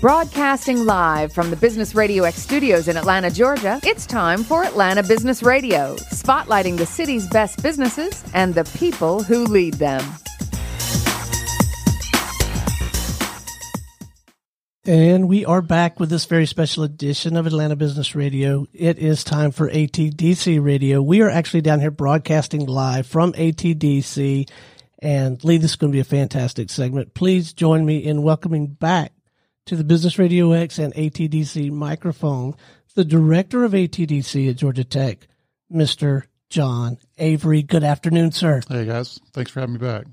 Broadcasting live from the Business Radio X studios in Atlanta, Georgia, it's time for Atlanta Business Radio, spotlighting the city's best businesses and the people who lead them. And we are back with this very special edition of Atlanta Business Radio. It is time for ATDC Radio. We are actually down here broadcasting live from ATDC. And Lee, this is going to be a fantastic segment. Please join me in welcoming back to the Business Radio X and ATDC microphone the director of ATDC at Georgia Tech, Mr. John Avery. Good afternoon, sir. Hey, guys. Thanks for having me back.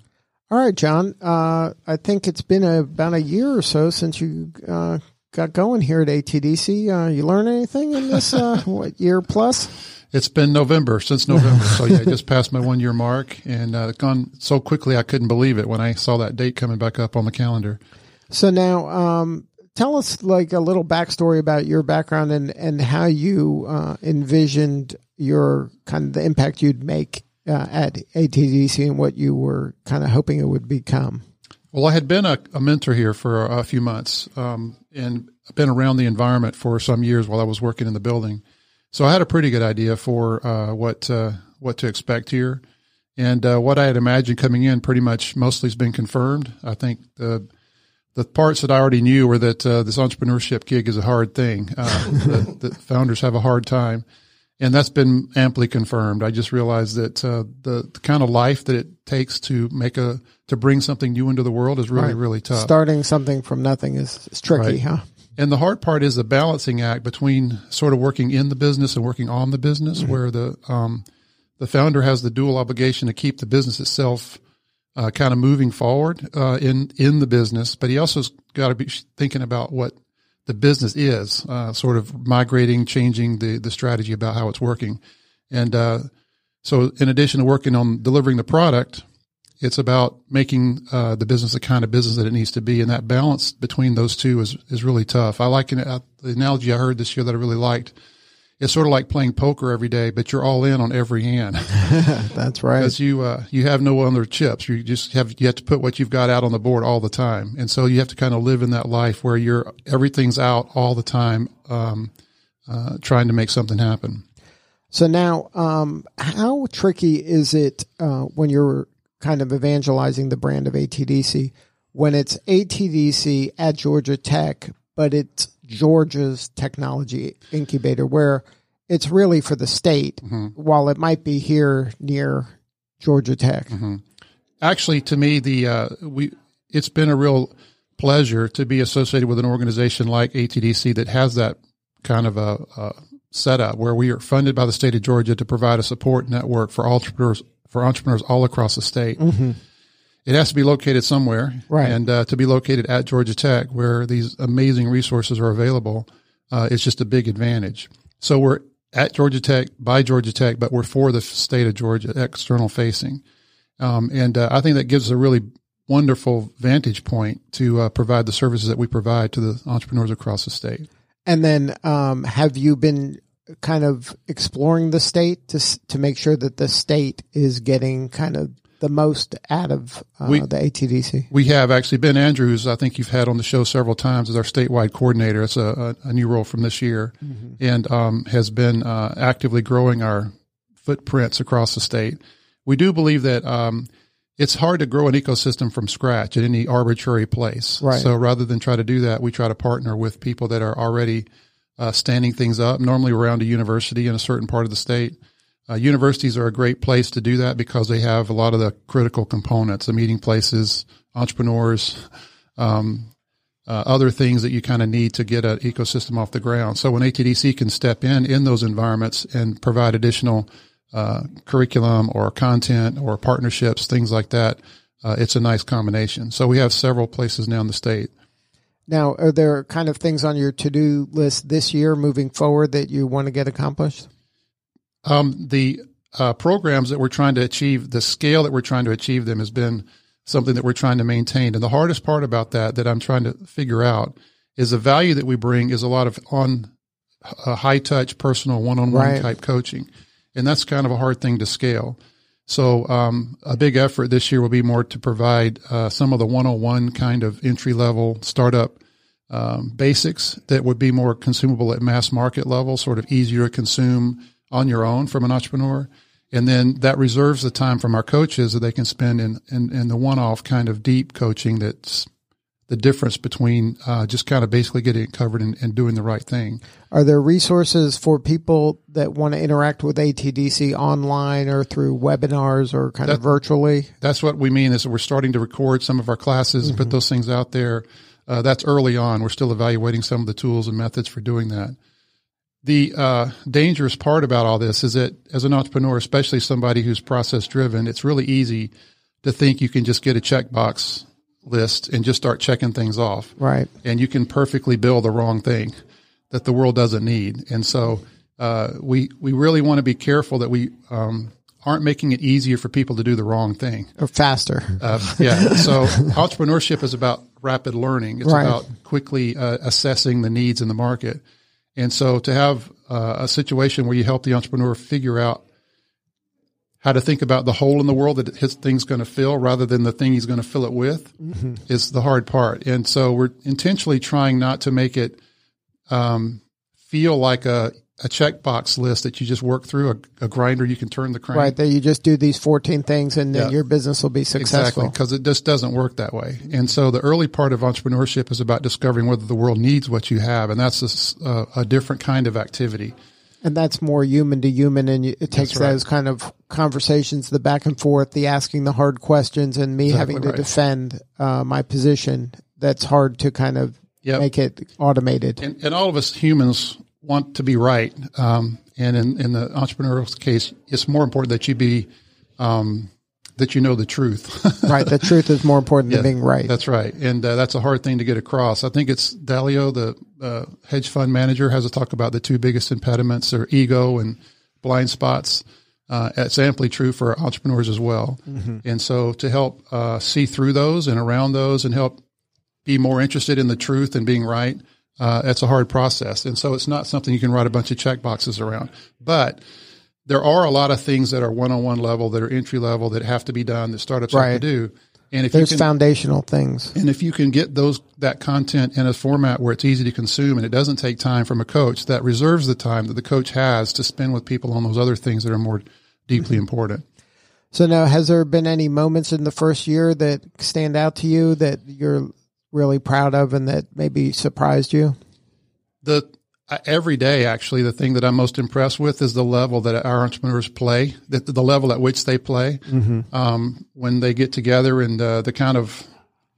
All right, John. Uh, I think it's been a, about a year or so since you uh, got going here at ATDC. Uh, you learn anything in this uh, what year plus? It's been November since November, so yeah, I just passed my one year mark and uh, gone so quickly I couldn't believe it when I saw that date coming back up on the calendar. So now, um, tell us like a little backstory about your background and and how you uh, envisioned your kind of the impact you'd make uh, at ATDC and what you were kind of hoping it would become. Well, I had been a, a mentor here for a, a few months um, and been around the environment for some years while I was working in the building. So I had a pretty good idea for uh, what uh, what to expect here, and uh, what I had imagined coming in pretty much mostly has been confirmed. I think the the parts that I already knew were that uh, this entrepreneurship gig is a hard thing. Uh, that, that founders have a hard time and that's been amply confirmed. I just realized that uh, the, the, kind of life that it takes to make a to bring something new into the world is really right. really tough. Starting something from nothing is, is tricky, right. huh? And the hard part is the balancing act between sort of working in the business and working on the business, mm-hmm. where the um, the founder has the dual obligation to keep the business itself uh, kind of moving forward uh, in in the business, but he also's got to be thinking about what the business is, uh, sort of migrating, changing the the strategy about how it's working, and uh, so in addition to working on delivering the product, it's about making uh, the business the kind of business that it needs to be, and that balance between those two is is really tough. I like an, uh, the analogy I heard this year that I really liked. It's sort of like playing poker every day, but you're all in on every hand. That's right. Because you uh, you have no other chips. You just have you have to put what you've got out on the board all the time, and so you have to kind of live in that life where you're everything's out all the time, um, uh, trying to make something happen. So now, um, how tricky is it uh, when you're kind of evangelizing the brand of ATDC when it's ATDC at Georgia Tech, but it's Georgia's technology incubator where it's really for the state, mm-hmm. while it might be here near Georgia Tech. Mm-hmm. Actually, to me, the uh, we it's been a real pleasure to be associated with an organization like ATDC that has that kind of a, a setup where we are funded by the state of Georgia to provide a support network for entrepreneurs for entrepreneurs all across the state. Mm-hmm. It has to be located somewhere, right? And uh, to be located at Georgia Tech, where these amazing resources are available, uh, it's just a big advantage. So we're at Georgia Tech by Georgia Tech, but we're for the state of Georgia, external facing, um, and uh, I think that gives us a really wonderful vantage point to uh, provide the services that we provide to the entrepreneurs across the state. And then, um, have you been kind of exploring the state to to make sure that the state is getting kind of the most out of uh, we, the ATDC? We have actually. Ben Andrews, I think you've had on the show several times, as our statewide coordinator. It's a, a, a new role from this year, mm-hmm. and um, has been uh, actively growing our footprints across the state. We do believe that um, it's hard to grow an ecosystem from scratch at any arbitrary place. Right. So rather than try to do that, we try to partner with people that are already uh, standing things up, normally around a university in a certain part of the state uh, universities are a great place to do that because they have a lot of the critical components, the meeting places, entrepreneurs, um, uh, other things that you kind of need to get an ecosystem off the ground. So when ATDC can step in in those environments and provide additional uh, curriculum or content or partnerships, things like that, uh, it's a nice combination. So we have several places now in the state. Now, are there kind of things on your to do list this year moving forward that you want to get accomplished? Um, the uh, programs that we're trying to achieve, the scale that we're trying to achieve them has been something that we're trying to maintain. And the hardest part about that, that I'm trying to figure out, is the value that we bring is a lot of on uh, high touch, personal, one on one type coaching, and that's kind of a hard thing to scale. So um, a big effort this year will be more to provide uh, some of the one on one kind of entry level startup um, basics that would be more consumable at mass market level, sort of easier to consume on your own from an entrepreneur. And then that reserves the time from our coaches that they can spend in, in, in the one off kind of deep coaching that's the difference between uh, just kind of basically getting it covered and, and, doing the right thing. Are there resources for people that want to interact with ATDC online or through webinars or kind that, of virtually? That's what we mean is we're starting to record some of our classes, mm-hmm. put those things out there. Uh, that's early on. We're still evaluating some of the tools and methods for doing that. The uh, dangerous part about all this is that as an entrepreneur, especially somebody who's process driven, it's really easy to think you can just get a checkbox list and just start checking things off. Right. And you can perfectly build the wrong thing that the world doesn't need. And so uh, we we really want to be careful that we um, aren't making it easier for people to do the wrong thing or faster. Uh, yeah. So entrepreneurship is about rapid learning. It's right. about quickly uh, assessing the needs in the market. And so to have uh, a situation where you help the entrepreneur figure out how to think about the hole in the world that his thing's going to fill rather than the thing he's going to fill it with mm-hmm. is the hard part. And so we're intentionally trying not to make it um, feel like a a checkbox list that you just work through, a, a, grinder you can turn the crank. Right, that you just do these 14 things and then yeah. your business will be successful. Exactly, because it just doesn't work that way. And so the early part of entrepreneurship is about discovering whether the world needs what you have, and that's a, a different kind of activity. And that's more human to human, and it takes right. those kind of conversations, the back and forth, the asking the hard questions, and me exactly having to right. defend uh, my position. That's hard to kind of yep. make it automated. And, and all of us humans want to be right. Um, and in, in the entrepreneurial case, it's more important that you be, um, that you know the truth. right. The truth is more important yeah, than being right. That's right. And uh, that's a hard thing to get across. I think it's Dalio, the uh, hedge fund manager, has a talk about the two biggest impediments are ego and blind spots. Uh, it's amply true for entrepreneurs as well. Mm-hmm. And so to help uh, see through those and around those and help be more interested in the truth and being right – uh, it's a hard process. And so it's not something you can write a bunch of check boxes around. But there are a lot of things that are one on one level, that are entry level, that have to be done, that startups right. have to do. And if there's you can, foundational things, and if you can get those that content in a format where it's easy to consume and it doesn't take time from a coach, that reserves the time that the coach has to spend with people on those other things that are more deeply mm-hmm. important. So now, has there been any moments in the first year that stand out to you that you're really proud of and that maybe surprised you? The every day, actually, the thing that I'm most impressed with is the level that our entrepreneurs play, the, the level at which they play mm-hmm. um, when they get together, and uh, the kind of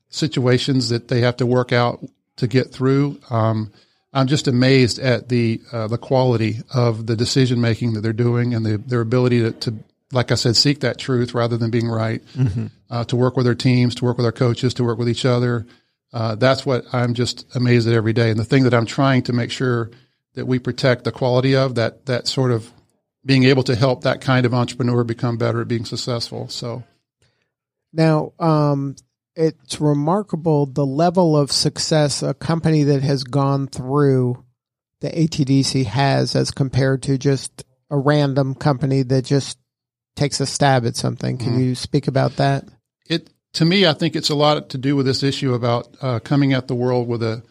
situations that they have to work out to get through. Um, I'm just amazed at the uh, the quality of the decision making that they're doing and the, their ability to, to, like I said, seek that truth rather than being right. Mm-hmm. Uh, to work with their teams, to work with our coaches, to work with each other, uh, that's what I'm just amazed at every day. And the thing that I'm trying to make sure that we protect the quality of that, that sort of being able to help that kind of entrepreneur become better at being successful. So now, um, it's remarkable the level of success a company that has gone through the ATDC has as compared to just a random company that just takes a stab at something. Can mm. you speak about that? It to me, I think it's a lot to do with this issue about uh, coming at the world with a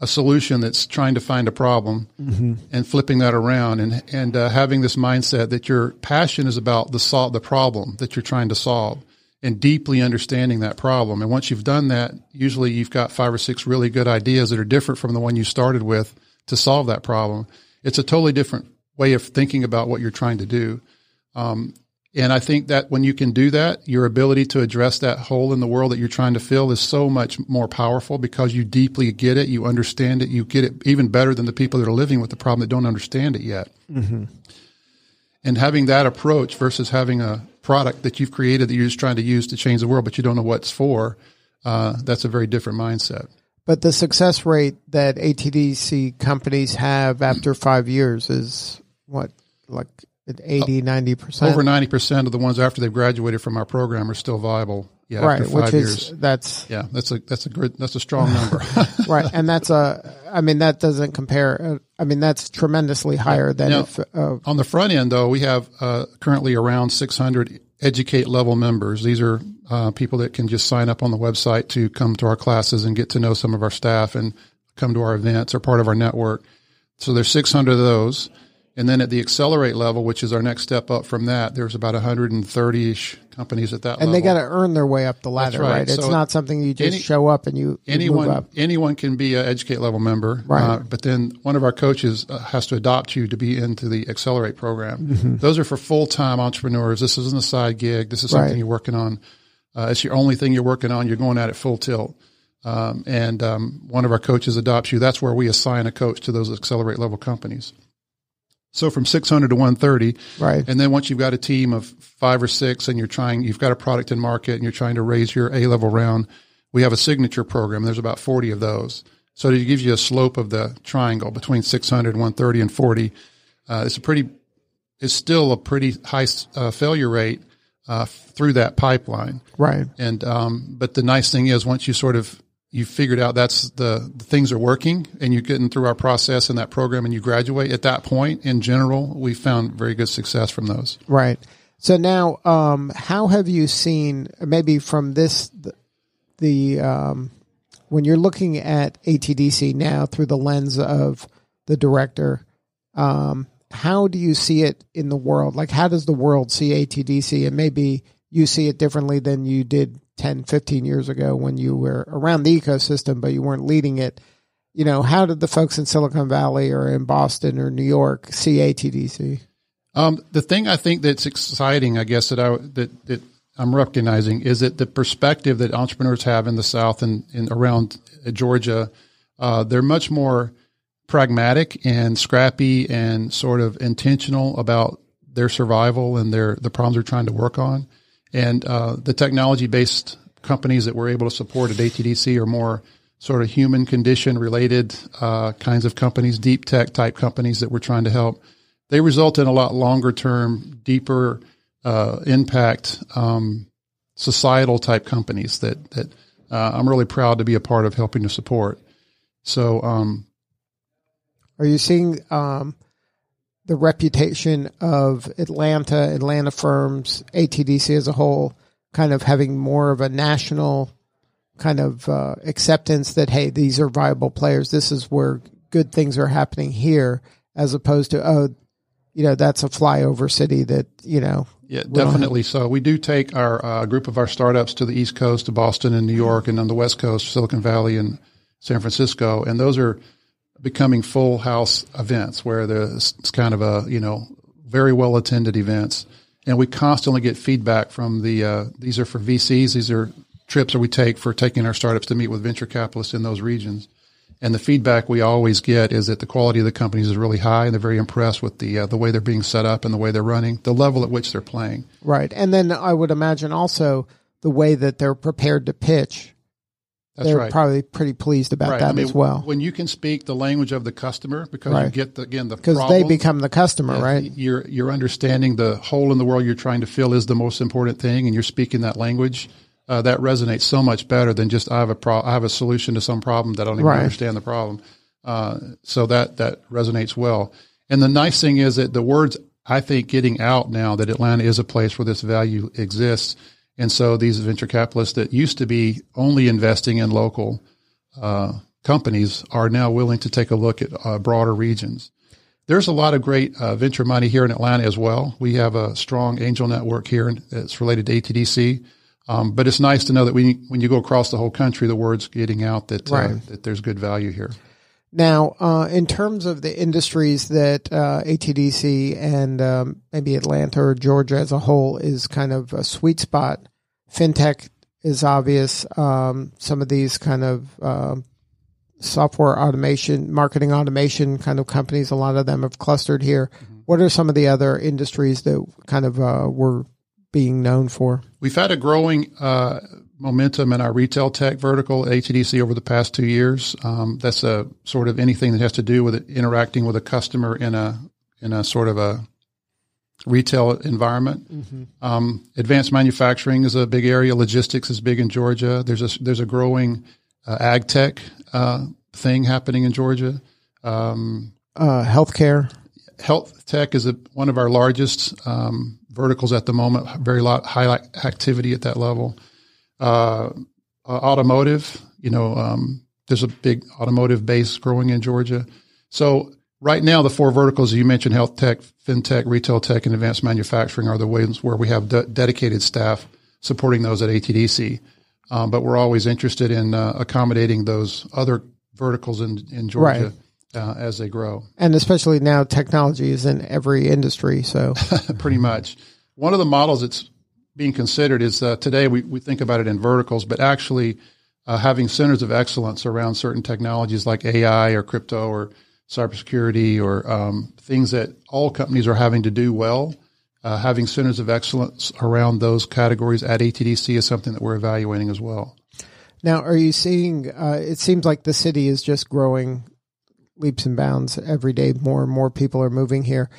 a solution that's trying to find a problem mm-hmm. and flipping that around and and uh, having this mindset that your passion is about the solve the problem that you're trying to solve and deeply understanding that problem. And once you've done that, usually you've got five or six really good ideas that are different from the one you started with to solve that problem. It's a totally different way of thinking about what you're trying to do. Um, and I think that when you can do that, your ability to address that hole in the world that you're trying to fill is so much more powerful because you deeply get it, you understand it, you get it even better than the people that are living with the problem that don't understand it yet. Mm-hmm. And having that approach versus having a product that you've created that you're just trying to use to change the world, but you don't know what it's for, uh, that's a very different mindset. But the success rate that ATDC companies have after five years is what, like 80, 90%. Over 90% of the ones after they've graduated from our program are still viable. Yeah, right, after five which is, years. That's yeah, that's a that's a good that's a strong number. right, and that's a I mean that doesn't compare. Uh, I mean that's tremendously higher than now, if, uh, on the front end though we have uh, currently around 600 educate level members. These are uh, people that can just sign up on the website to come to our classes and get to know some of our staff and come to our events or part of our network. So there's 600 of those. And then at the accelerate level, which is our next step up from that, there's about 130 ish companies at that and level. And they got to earn their way up the ladder, right. right? It's So not something you just any- show up and you, you move anyone up. anyone can be an educate level member, Right. uh, but then one of our coaches uh, has to adopt you to be into the accelerate program. Mm-hmm. Those are for full time entrepreneurs. This isn't a side gig. This is something Right. you're working on. Uh, it's your only thing you're working on. You're going at it full tilt. Um, and um, one of our coaches adopts you. That's where we assign a coach to those accelerate level companies. So from 600 to 130, Right. and then once you've got a team of five or six and you're trying, you've got a product in market and you're trying to raise your A level round, we have a signature program. There's about 40 of those. So it gives you a slope of the triangle between 600, 130, and 40. Uh, it's a pretty, it's still a pretty high uh, failure rate uh, through that pipeline. Right. And um, but the nice thing is once you sort of you figured out that's the, the things are working and you're getting through our process in that program and you graduate at that point in general we found very good success from those Right. So now, um, how have you seen maybe from this the, the um, when you're looking at ATDC now through the lens of the director? Um, how do you see it in the world? Like, how does the world see ATDC? And maybe you see it differently than you did 10, 15 years ago when you were around the ecosystem, but you weren't leading it. You know, how did the folks in Silicon Valley or in Boston or New York see ATDC? um, the thing i think that's exciting i guess that i that, that i'm recognizing is that the perspective that entrepreneurs have in the south and, and around georgia uh, they're much more pragmatic and scrappy and sort of intentional about their survival and their the problems they're trying to work on. And uh, the technology based companies that we're able to support at ATDC are more sort of human condition related uh, kinds of companies, deep tech type companies that we're trying to help. They result in a lot longer term, deeper uh, impact um, societal type companies that that uh, I'm really proud to be a part of helping to support. So um, Are you seeing um, the reputation of Atlanta, Atlanta firms, ATDC as a whole, kind of having more of a national kind of uh, acceptance that hey, these are viable players. This is where good things are happening here, as opposed to oh, you know, that's a flyover city that you know. Yeah, definitely. So we do take our uh, group of our startups to the East Coast, to Boston and New York, and on the West Coast, Silicon Valley and San Francisco, and those are becoming full house events where there's kind of a you know very well attended events, and we constantly get feedback from the uh, these are for VCs, these are trips that we take for taking our startups to meet with venture capitalists in those regions. And the feedback we always get is that the quality of the companies is really high, and they're very impressed with the uh, the way they're being set up and the way they're running, the level at which they're playing. Right, and then I would imagine also the way that they're prepared to pitch. That's they're right. probably pretty pleased about right. that I mean, as well when you can speak the language of the customer, because you get the, again the because they become the customer, right? You're you're understanding the hole in the world you're trying to fill is the most important thing, and you're speaking that language. Uh, that resonates so much better than just I have a pro- I have a solution to some problem that I don't even Right. understand the problem. Uh, so that that resonates well. And the nice thing is that the words I think getting out now that Atlanta is a place where this value exists, and so these venture capitalists that used to be only investing in local uh, companies are now willing to take a look at uh, broader regions. There's a lot of great uh, venture money here in Atlanta as well. We have a strong angel network here that's related to ATDC. Um, but it's nice to know that we, when you go across the whole country, the word's getting out that uh, Right. that there's good value here. Now, uh, in terms of the industries that uh, ATDC and um, maybe Atlanta or Georgia as a whole is kind of a sweet spot, fintech is obvious. Um, some of these kind of um, software automation, marketing automation kind of companies, a lot of them have clustered here. What are some of the other industries that kind of uh, we're being known for? We've had a growing uh, momentum in our retail tech vertical at ATDC over the past two years. Um, that's a sort of anything that has to do with it, interacting with a customer in a in a sort of a retail environment. Um, advanced manufacturing is a big area. Logistics is big in Georgia. There's a there's a growing uh, ag tech uh, thing happening in Georgia. Um, Uh, healthcare. health tech is a, one of our largest um, verticals at the moment. Very lot high activity at that level. Uh, uh, automotive, you know, um, there's a big automotive base growing in Georgia. So right now, the four verticals you mentioned, health tech, fintech, retail tech, and advanced manufacturing are the ways where we have de- dedicated staff supporting those at ATDC. Um, but we're always interested in uh, accommodating those other verticals in, in Georgia right. uh, as they grow. And especially now, technology is in every industry. So pretty much. One of the models that's being considered is uh, today we, we think about it in verticals, but actually uh, having centers of excellence around certain technologies like AI or crypto or cybersecurity or um, things that all companies are having to do well uh, having centers of excellence around those categories at ATDC is something that we're evaluating as well. Now, are you seeing? Uh, it seems like the city is just growing leaps and bounds every day. More and more people are moving here.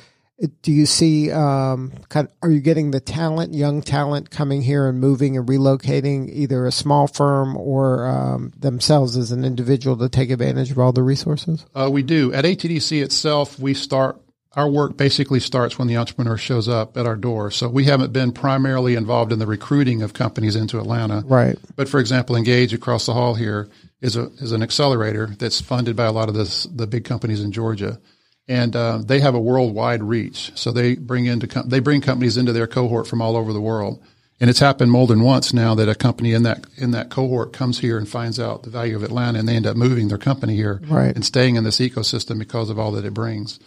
Do you see? Um, kind of, are you getting the talent, young talent, coming here and moving and relocating, either a small firm or um, themselves as an individual to take advantage of all the resources? Uh, we do at ATDC itself. We start our work basically starts when the entrepreneur shows up at our door. So we haven't been primarily involved in the recruiting of companies into Atlanta. Right. But for example, Engage across the hall here is a is an accelerator that's funded by a lot of this, the big companies in Georgia, and uh, they have a worldwide reach. So they bring into com- they bring companies into their cohort from all over the world. And it's happened more than once now that a company in that in that cohort comes here and finds out the value of Atlanta, and they end up moving their company here right. and staying in this ecosystem because of all that it brings.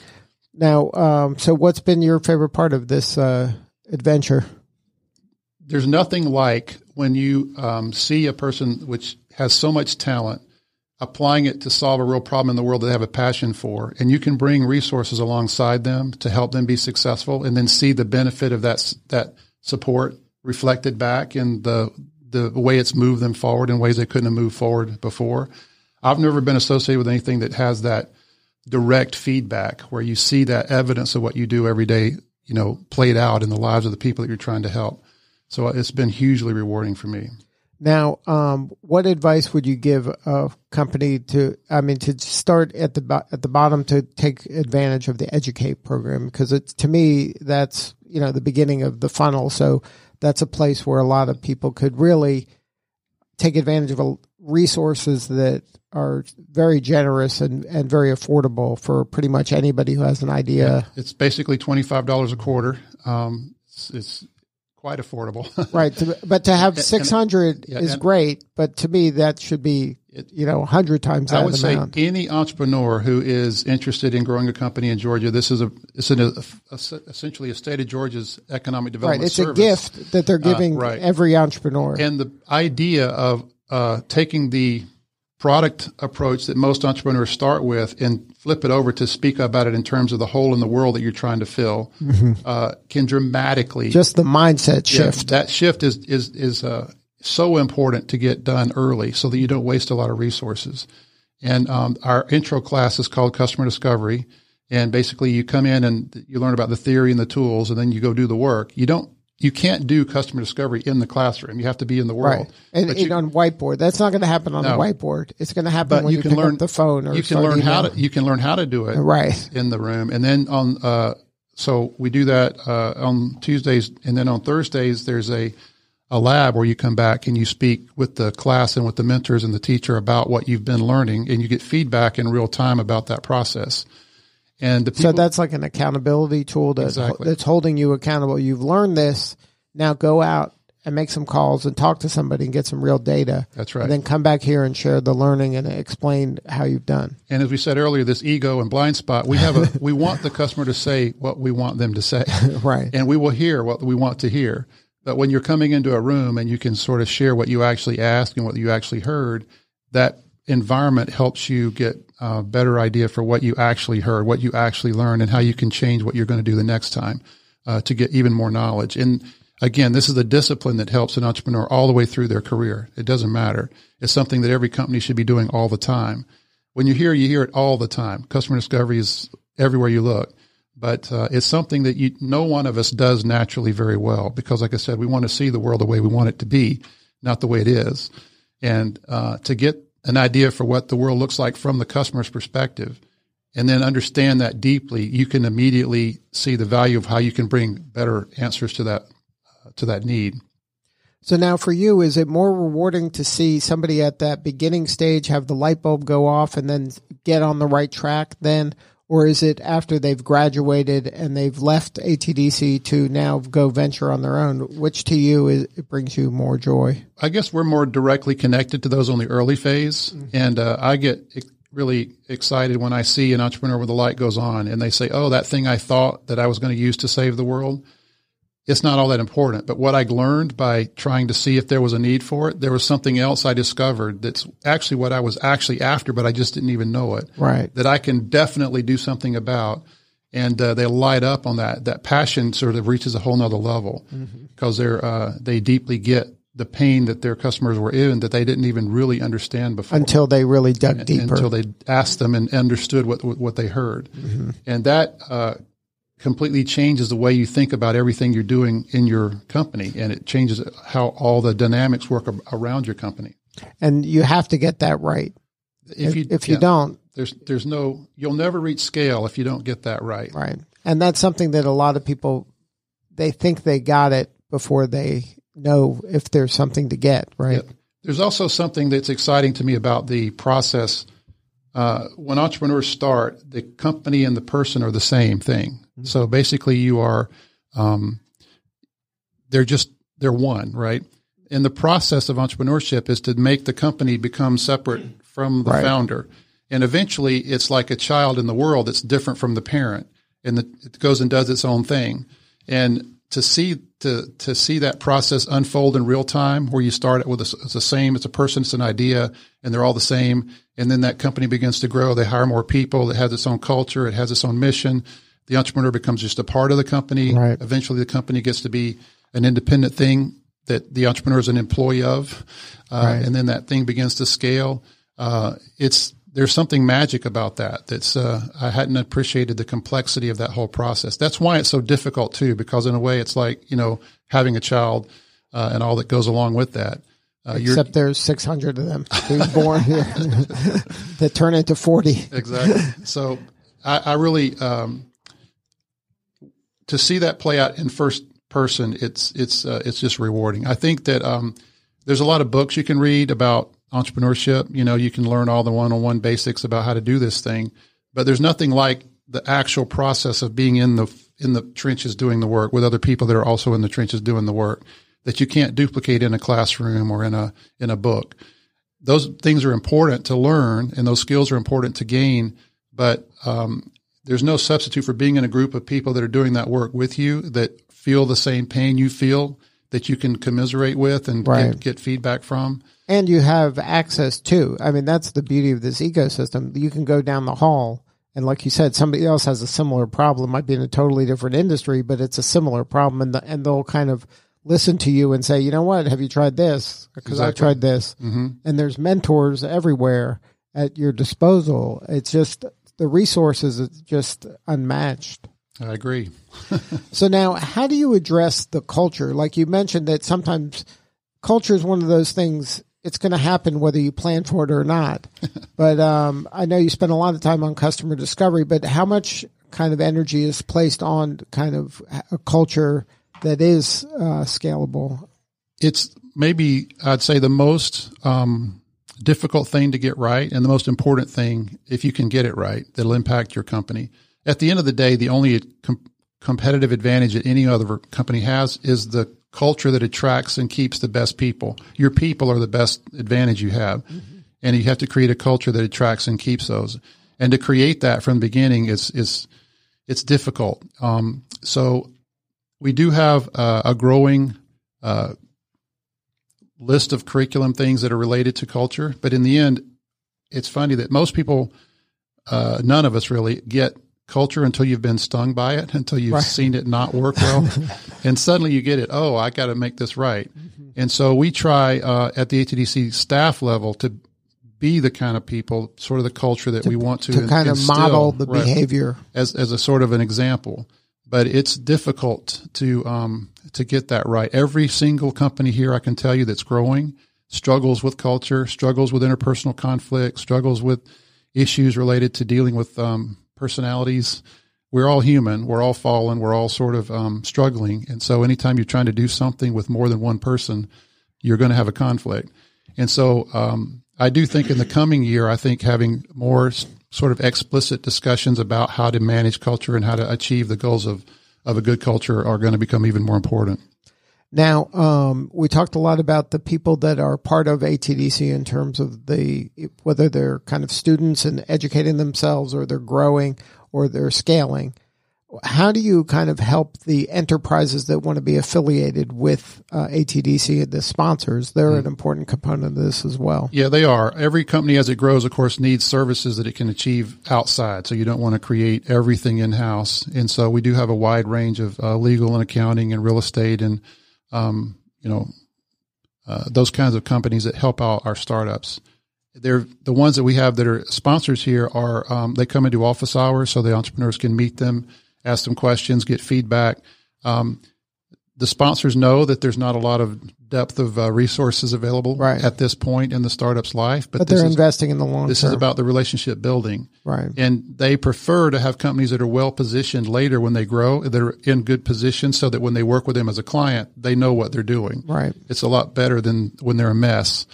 Now, um, so what's been your favorite part of this uh, adventure? There's nothing like when you um, see a person which has so much talent applying it to solve a real problem in the world that they have a passion for, and you can bring resources alongside them to help them be successful, and then see the benefit of that that support reflected back in the the way it's moved them forward in ways they couldn't have moved forward before. I've never been associated with anything that has that direct feedback where you see that evidence of what you do every day, you know, played out in the lives of the people that you're trying to help. So it's been hugely rewarding for me. Now, um, what advice would you give a company to? I mean, to start at the at the bottom to take advantage of the Educate program because it's to me that's you know the beginning of the funnel. So that's a place where a lot of people could really take advantage of resources that are very generous and, and very affordable for pretty much anybody who has an idea. Yeah, it's basically twenty five dollars a quarter. Um, it's, it's, quite affordable, right? But to have six hundred yeah, is great. But to me, that should be you know hundred times. I would say amount. any entrepreneur who is interested in growing a company in Georgia, this is a it's an, a, a, essentially a state of Georgia's economic development. Right, it's service. a gift that they're uh, giving uh, right. every entrepreneur. And the idea of uh, taking the product approach that most entrepreneurs start with and flip it over to speak about it in terms of the hole in the world that you're trying to fill mm-hmm. uh, can dramatically just the mindset shift. Yeah, that shift is is is uh, so important to get done early so that you don't waste a lot of resources. And um, our intro class is called Customer Discovery. And basically, you come in and you learn about the theory and the tools, and then you go do the work. You don't you can't do customer discovery in the classroom. You have to be in the world. Right. And, and you, on whiteboard. That's not going to happen on no. the whiteboard. It's going to happen when you, can learn the phone or you can learn how to you can learn how to do it right in the room. And then on uh, so we do that uh, on Tuesdays and then on Thursdays there's a a lab where you come back and you speak with the class and with the mentors and the teacher about what you've been learning and you get feedback in real time about that process. And people, so that's like an accountability tool that, exactly. that's holding you accountable. You've learned this. Now go out and make some calls and talk to somebody and get some real data. That's right. And then come back here and share the learning and explain how you've done. And as we said earlier, this ego and blind spot, we have a we want the customer to say what we want them to say. right. And we will hear what we want to hear. But when you're coming into a room and you can sort of share what you actually asked and what you actually heard, that environment helps you get a better idea for what you actually heard, what you actually learned, and how you can change what you're going to do the next time uh, to get even more knowledge. And again, this is the discipline that helps an entrepreneur all the way through their career. It doesn't matter. It's something that every company should be doing all the time. When you hear, you hear it all the time. Customer discovery is everywhere you look. But uh, it's something that you, no one of us does naturally very well because, like I said, we want to see the world the way we want it to be, not the way it is. And uh, to get an idea for what the world looks like from the customer's perspective and then understand that deeply, you can immediately see the value of how you can bring better answers to that uh, to that need. So now for you, is it more rewarding to see somebody at that beginning stage have the light bulb go off and then get on the right track then? Or is it after they've graduated and they've left ATDC to now go venture on their own? Which to you is, it brings you more joy? I guess we're more directly connected to those on the early phase. Mm-hmm. And uh, I get really excited when I see an entrepreneur where the light goes on and they say, Oh, that thing I thought that I was going to use to save the world it's not all that important. But what I learned by trying to see if there was a need for it, there was something else I discovered that's actually what I was actually after, but I just didn't even know it. Right. That I can definitely do something about. And uh, they light up on that. That passion sort of reaches a whole nother level because mm-hmm. they're uh, they deeply get the pain that their customers were in that they didn't even really understand before until they really dug deeper until they asked them and understood what what they heard mm-hmm. and that uh, completely changes the way you think about everything you're doing in your company and it changes how all the dynamics work around your company. And you have to get that right. If you, if you yeah, don't, there's, there's no, you'll never reach scale if you don't get that right. Right. And that's something that a lot of people, they think they got it before they know if there's something to get, right? Yeah. There's also something that's exciting to me about the process. Uh, when entrepreneurs start, the company and the person are the same thing. Mm-hmm. So basically, you are, um, they're just they're one, right? And the process of entrepreneurship is to make the company become separate from the right. founder, and eventually, it's like a child in the world that's different from the parent, and the, it goes and does its own thing. And to see to to see that process unfold in real time, where you start it with a, it's the same, it's a person, it's an idea, and they're all the same, and then that company begins to grow. They hire more people. It has its own culture. It has its own mission the entrepreneur becomes just a part of the company. Right. Eventually, the company gets to be an independent thing that the entrepreneur is an employee of, uh, right. and then that thing begins to scale. Uh, it's there's something magic about that. That's uh, I hadn't appreciated the complexity of that whole process. That's why it's so difficult too, because in a way, it's like you know having a child uh, and all that goes along with that. Uh, Except there's 600 of them being born here that turn into 40. Exactly. So I, I really um, to see that play out in first person, it's it's uh, it's just rewarding. I think that um, there's a lot of books you can read about entrepreneurship. You know, you can learn all the one-on-one basics about how to do this thing, but there's nothing like the actual process of being in the in the trenches doing the work with other people that are also in the trenches doing the work that you can't duplicate in a classroom or in a in a book. Those things are important to learn, and those skills are important to gain. But um, there's no substitute for being in a group of people that are doing that work with you that feel the same pain you feel that you can commiserate with and right. get, get, feedback from. And you have access to. I mean, that's the beauty of this ecosystem. You can go down the hall and like you said, somebody else has a similar problem, might be in a totally different industry, but it's a similar problem and the, and they'll kind of listen to you and say, you know what, have you tried this? Because exactly. I tried this. Mm-hmm. And there's mentors everywhere at your disposal. It's just the resources is just unmatched. I agree. so now, how do you address the culture? Like you mentioned that sometimes culture is one of those things. It's going to happen whether you plan for it or not. but um, I know you spend a lot of time on customer discovery. But how much kind of energy is placed on kind of a culture that is uh, scalable? It's maybe I'd say the most um, difficult thing to get right and the most important thing, if you can get it right, that'll impact your company. At the end of the day, the only com- competitive advantage that any other company has is the culture that attracts and keeps the best people. Your people are the best advantage you have. Mm-hmm. And you have to create a culture that attracts and keeps those. And to create that from the beginning is, is, it's difficult. Um, so we do have uh, a growing uh, list of curriculum things that are related to culture. But in the end, it's funny that most people, uh, none of us really get culture until you've been stung by it, until you've right. seen it not work well. and suddenly you get it. Oh, I got to make this right. Mm-hmm. And so we try uh, at the ATDC staff level to be the kind of people, sort of the culture that to, we want to, to kind of model the right, behavior as as a sort of an example but it's difficult to um, to get that right. Every single company here, I can tell you, that's growing struggles with culture, struggles with interpersonal conflict, struggles with issues related to dealing with um, personalities. We're all human. We're all fallen. We're all sort of um, struggling. And so, anytime you're trying to do something with more than one person, you're going to have a conflict. And so, um, I do think in the coming year, I think having more sort of explicit discussions about how to manage culture and how to achieve the goals of, of a good culture are going to become even more important. Now, um, we talked a lot about the people that are part of ATDC in terms of the whether they're kind of students and educating themselves, or they're growing, or they're scaling. How do you kind of help the enterprises that want to be affiliated with uh, ATDC, the sponsors? They're an important component of this as well. Yeah, they are. Every company as it grows, of course, needs services that it can achieve outside. So you don't want to create everything in house. And so we do have a wide range of uh, legal and accounting and real estate and, um, you know, uh, those kinds of companies that help out our startups. They're the ones that we have that are sponsors here are, um, they come into office hours so the entrepreneurs can meet them, ask them questions, get feedback. Um, the sponsors know that there's not a lot of depth of uh, resources available Right. at this point in the startup's life, but, But they're is investing in the long this term. is about the relationship building, right. and they prefer to have companies that are well positioned later when they grow, that are in good position, so that when they work with them as a client, they know what they're doing. Right. It's a lot better than when they're a mess,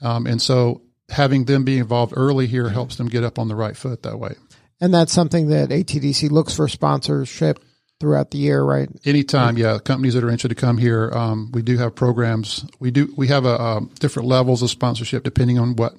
um, and so having them be involved early here helps them get up on the right foot that way. And that's something that ATDC looks for sponsorship throughout the year, right? Anytime, yeah, companies that are interested to come here, um, we do have programs. We do we have a um, different levels of sponsorship depending on what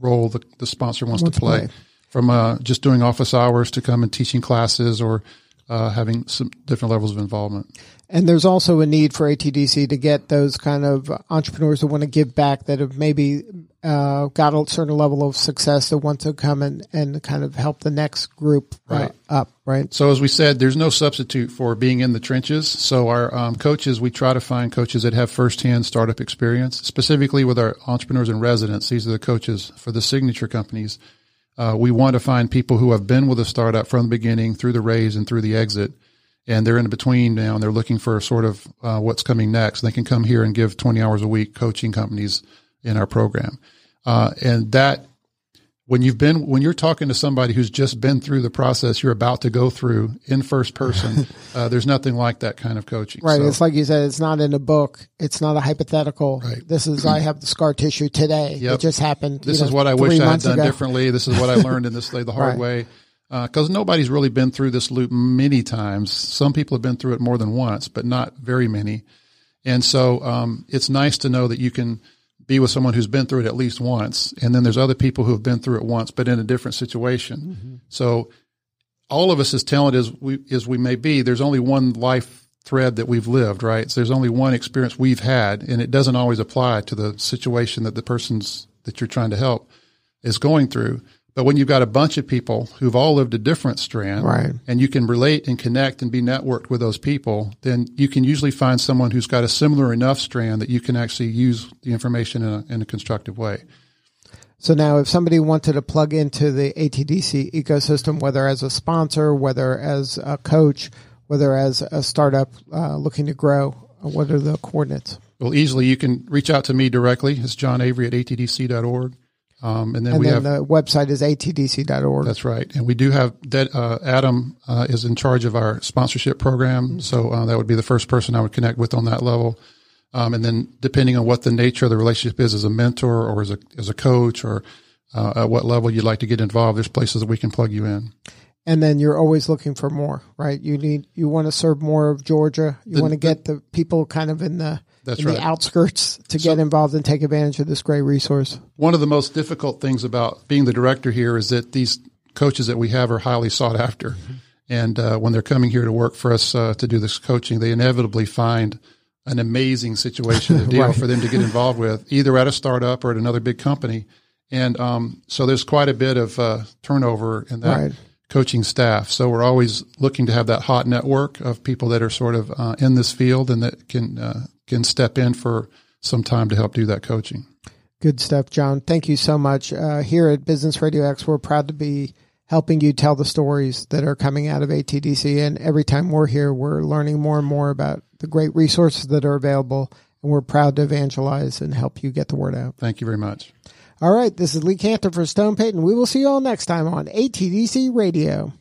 role the, the sponsor wants Wants to to play. play. From uh, just doing office hours to come and teaching classes or uh, having some different levels of involvement. And there's also a need for ATDC to get those kind of entrepreneurs who want to give back that have maybe uh, got a certain level of success that want to come and, and kind of help the next group uh, Right. up, right? So as we said, there's no substitute for being in the trenches. So our um, coaches, we try to find coaches that have firsthand startup experience, specifically with our entrepreneurs and residents. These are the coaches for the signature companies. Uh, we want to find people who have been with a startup from the beginning through the raise and through the exit. And they're in between now and they're looking for sort of uh, what's coming next. They can come here and give 20 hours a week coaching companies in our program. Uh, and that when you've been when you're talking to somebody who's just been through the process you're about to go through in first person uh, there's nothing like that kind of coaching Right. So, it's like you said, it's not in a book. It's not a hypothetical. Right. This is, I have the scar tissue today. Yep. It just happened. this is know, what i wish i had done ago. differently this is what i learned in this way, the hard Right. way because nobody's really been through this loop many times some people have been through it more than once but not very many and so um, it's nice to know that you can be with someone who's been through it at least once and then there's other people who have been through it once but in a different situation Mm-hmm. so all of us as talented as we as we may be, there's only one life thread that we've lived, right? So there's only one experience we've had, and it doesn't always apply to the situation that the person's that you're trying to help is going through. But when you've got a bunch of people who've all lived a different strand, Right. and you can relate and connect and be networked with those people, then you can usually find someone who's got a similar enough strand that you can actually use the information in a, in a constructive way. So now, if somebody wanted to plug into the ATDC ecosystem, whether as a sponsor, whether as a coach, whether as a startup uh, looking to grow, uh, what are the coordinates? Well, easily you can reach out to me directly. It's John Avery at atdc.org. Um, and then And we then have the website is atdc.org. That's right, and we do have that. Uh, Adam uh, is in charge of our sponsorship program, so uh, that would be the first person I would connect with on that level. Um, and then, depending on what the nature of the relationship is, as a mentor or as a as a coach, or uh, at what level you'd like to get involved, there's places that we can plug you in. and then you're always looking for more, right? You need you want to serve more of Georgia. You want to get the people kind of in the That's in right. the outskirts to get involved and take advantage of this great resource. One of the most difficult things about being the director here is that these coaches that we have are highly sought after, and uh, when they're coming here to work for us uh, to do this coaching, they inevitably find an amazing situation to deal Right. for them to get involved with, either at a startup or at another big company. And um, so there's quite a bit of uh, turnover in that Right. coaching staff. So we're always looking to have that hot network of people that are sort of uh, in this field and that can uh, can step in for some time to help do that coaching. Good stuff, John. Thank you so much. Uh, here at Business Radio X, we're proud to be helping you tell the stories that are coming out of ATDC. And every time we're here, we're learning more and more about the great resources that are available. And we're proud to evangelize and help you get the word out. Thank you very much. All right. This is Lee Kantor for Stone Payton. We will see you all next time on ATDC Radio.